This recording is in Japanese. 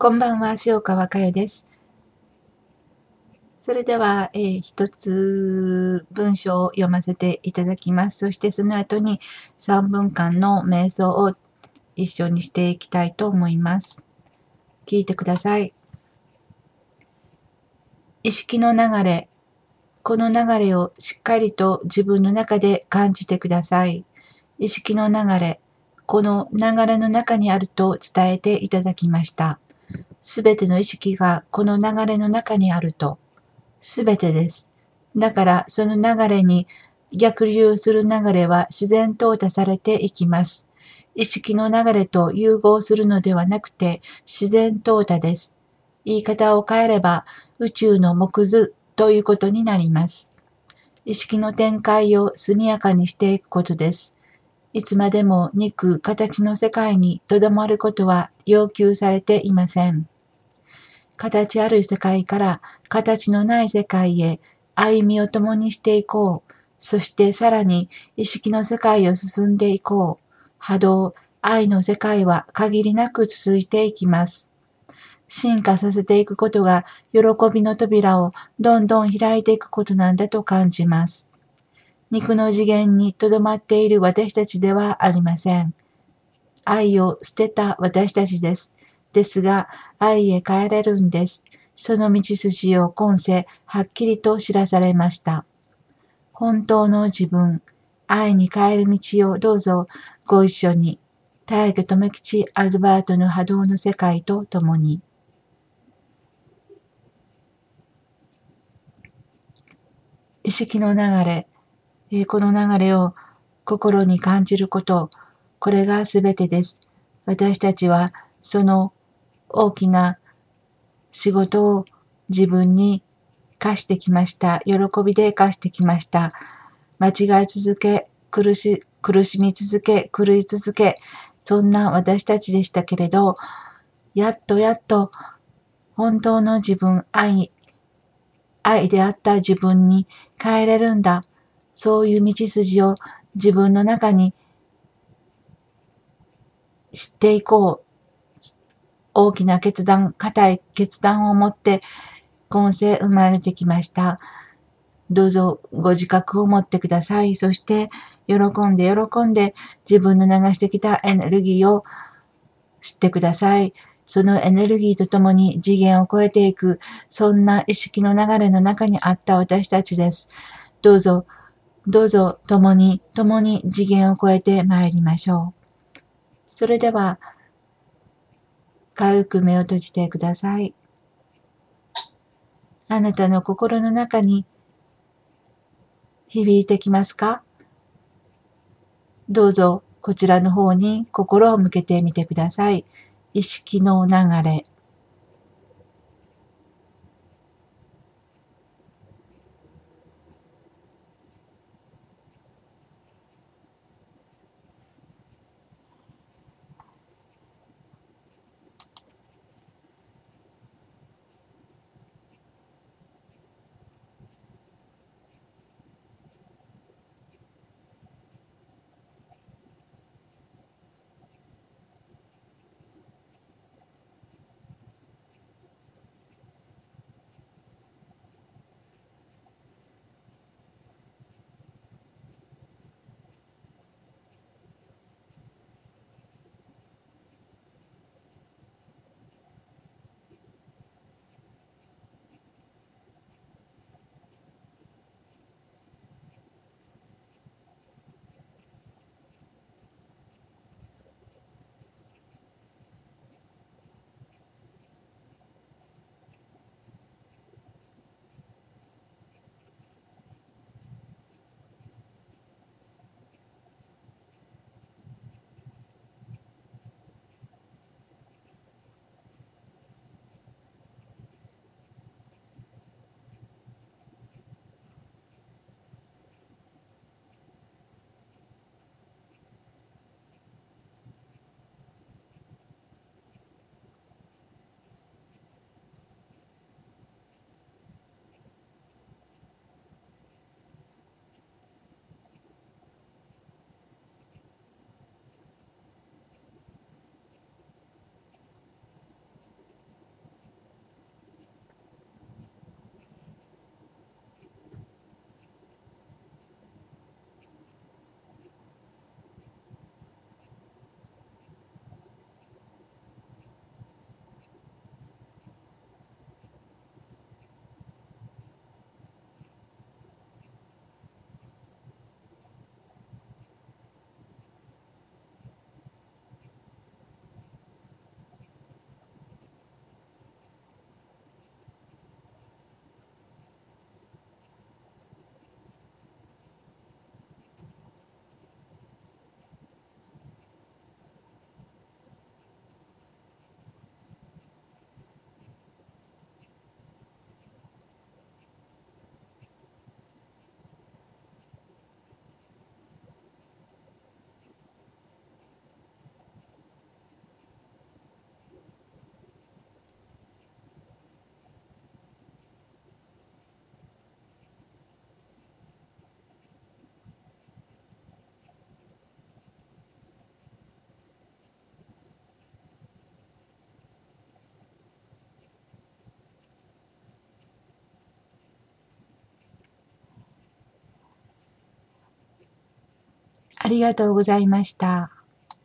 こんばんは、塩川佳代です。それでは、えー、一つ文章を読ませていただきます。そしてその後に3分間の瞑想を一緒にしていきたいと思います。聞いてください。意識の流れ。この流れをしっかりと自分の中で感じてください。意識の流れ。この流れの中にあると伝えていただきました。すべての意識がこの流れの中にあると、すべてです。だからその流れに逆流する流れは自然淘汰されていきます。意識の流れと融合するのではなくて自然淘汰です。言い方を変えれば宇宙の木図ということになります。意識の展開を速やかにしていくことです。いつまでも肉、形の世界にとどまることは要求されていません。形ある世界から形のない世界へ歩みを共にしていこう。そしてさらに意識の世界を進んでいこう。波動、愛の世界は限りなく続いていきます。進化させていくことが喜びの扉をどんどん開いていくことなんだと感じます。肉の次元にとどまっている私たちではありません。愛を捨てた私たちです。ですが、愛へ帰れるんです。その道筋を今世はっきりと知らされました。本当の自分、愛に帰る道をどうぞご一緒に、大家留吉アルバートの波動の世界と共に。意識の流れ、えこの流れを心に感じること、これがすべてです。私たちはその大きな仕事を自分に課してきました。喜びで課してきました。間違い続け、苦し、苦しみ続け、狂い続け、そんな私たちでしたけれど、やっとやっと本当の自分、愛、愛であった自分に帰れるんだ。そういう道筋を自分の中に知っていこう。大きな決断、固い決断を持って今世生まれてきました。どうぞご自覚を持ってください。そして喜んで喜んで自分の流してきたエネルギーを知ってください。そのエネルギーとともに次元を超えていく、そんな意識の流れの中にあった私たちです。どうぞどうぞ共に共に次元を超えて参りましょう。それでは、軽く目を閉じてください。あなたの心の中に響いてきますか？どうぞこちらの方に心を向けてみてください。意識の流れ。ありがとうございました。